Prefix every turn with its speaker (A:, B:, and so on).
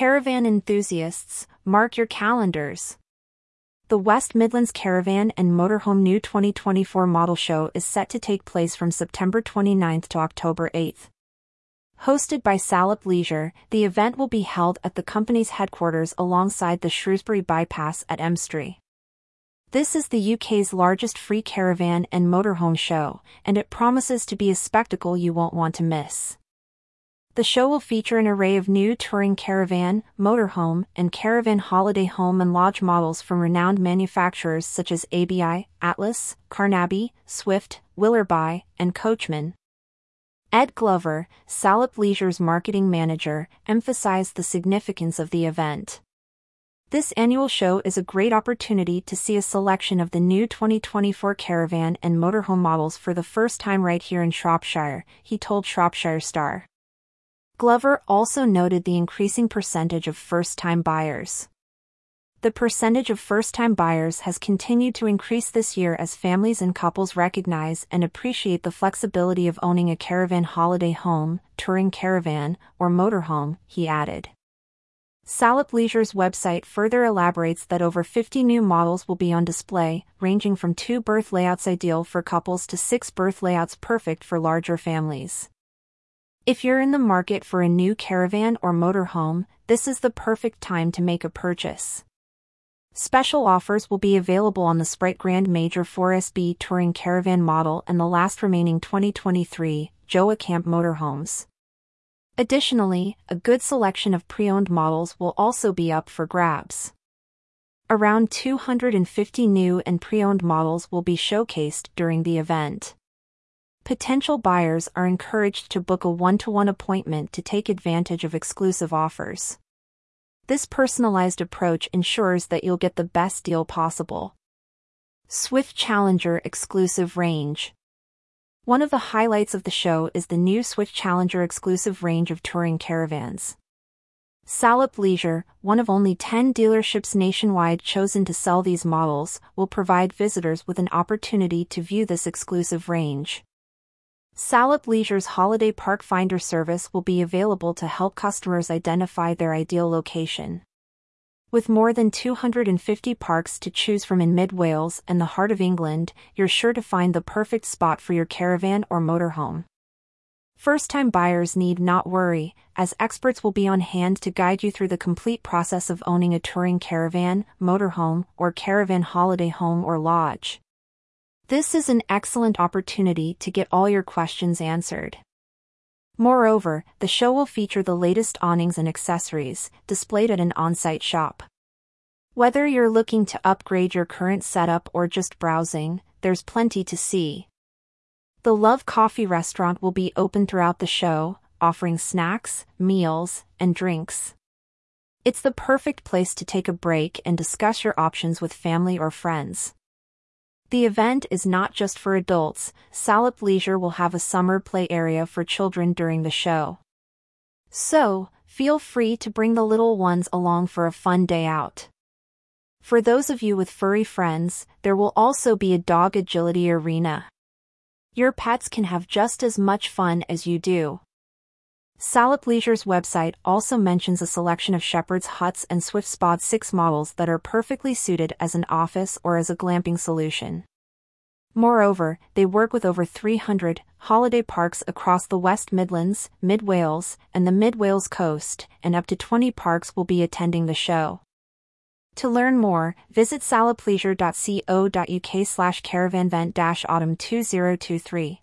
A: Caravan enthusiasts, mark your calendars. The West Midlands Caravan and Motorhome New 2024 model show is set to take place from September 29 to October 8. Hosted by Salop Leisure, the event will be held at the company's headquarters alongside the Shrewsbury Bypass at Emstrey. This is the UK's largest free caravan and motorhome show, and it promises to be a spectacle you won't want to miss. The show will feature an array of new touring caravan, motorhome, and caravan holiday home and lodge models from renowned manufacturers such as ABI, Atlas, Carnaby, Swift, Willerby, and Coachman. Ed Glover, Salop Leisure's marketing manager, emphasized the significance of the event. This annual show is a great opportunity to see a selection of the new 2024 caravan and motorhome models for the first time right here in Shropshire, he told Shropshire Star. Glover also noted the increasing percentage of first-time buyers. The percentage of first-time buyers has continued to increase this year as families and couples recognize and appreciate the flexibility of owning a caravan holiday home, touring caravan, or motorhome, he added. Salop Leisure's website further elaborates that over 50 new models will be on display, ranging from two berth layouts ideal for couples to six berth layouts perfect for larger families. If you're in the market for a new caravan or motorhome, this is the perfect time to make a purchase. Special offers will be available on the Sprite Grand Major 4SB Touring Caravan model and the last remaining 2023 Joa Camp motorhomes. Additionally, a good selection of pre-owned models will also be up for grabs. Around 250 new and pre-owned models will be showcased during the event. Potential buyers are encouraged to book a one-to-one appointment to take advantage of exclusive offers. This personalized approach ensures that you'll get the best deal possible. Swift Challenger Exclusive Range One of the highlights of the show is the new Swift Challenger exclusive range of touring caravans. Salop Leisure, one of only 10 dealerships nationwide chosen to sell these models, will provide visitors with an opportunity to view this exclusive range. Salop Leisure's Holiday Park Finder service will be available to help customers identify their ideal location. With more than 250 parks to choose from in mid Wales and the heart of England, you're sure to find the perfect spot for your caravan or motorhome. First time buyers need not worry, as experts will be on hand to guide you through the complete process of owning a touring caravan, motorhome, or caravan holiday home or lodge. This is an excellent opportunity to get all your questions answered. Moreover, the show will feature the latest awnings and accessories, displayed at an on-site shop. Whether you're looking to upgrade your current setup or just browsing, there's plenty to see. The Love Coffee restaurant will be open throughout the show, offering snacks, meals, and drinks. It's the perfect place to take a break and discuss your options with family or friends. The event is not just for adults, Salop Leisure will have a summer play area for children during the show. So, feel free to bring the little ones along for a fun day out. For those of you with furry friends, there will also be a dog agility arena. Your pets can have just as much fun as you do. Salop Leisure's website also mentions a selection of Shepherd's huts and Swift Spod 6 models that are perfectly suited as an office or as a glamping solution. Moreover, they work with over 300 holiday parks across the West Midlands, Mid Wales, and the Mid Wales coast, and up to 20 parks will be attending the show. To learn more, visit salopleisure.co.uk slash caravanvent autumn 2023.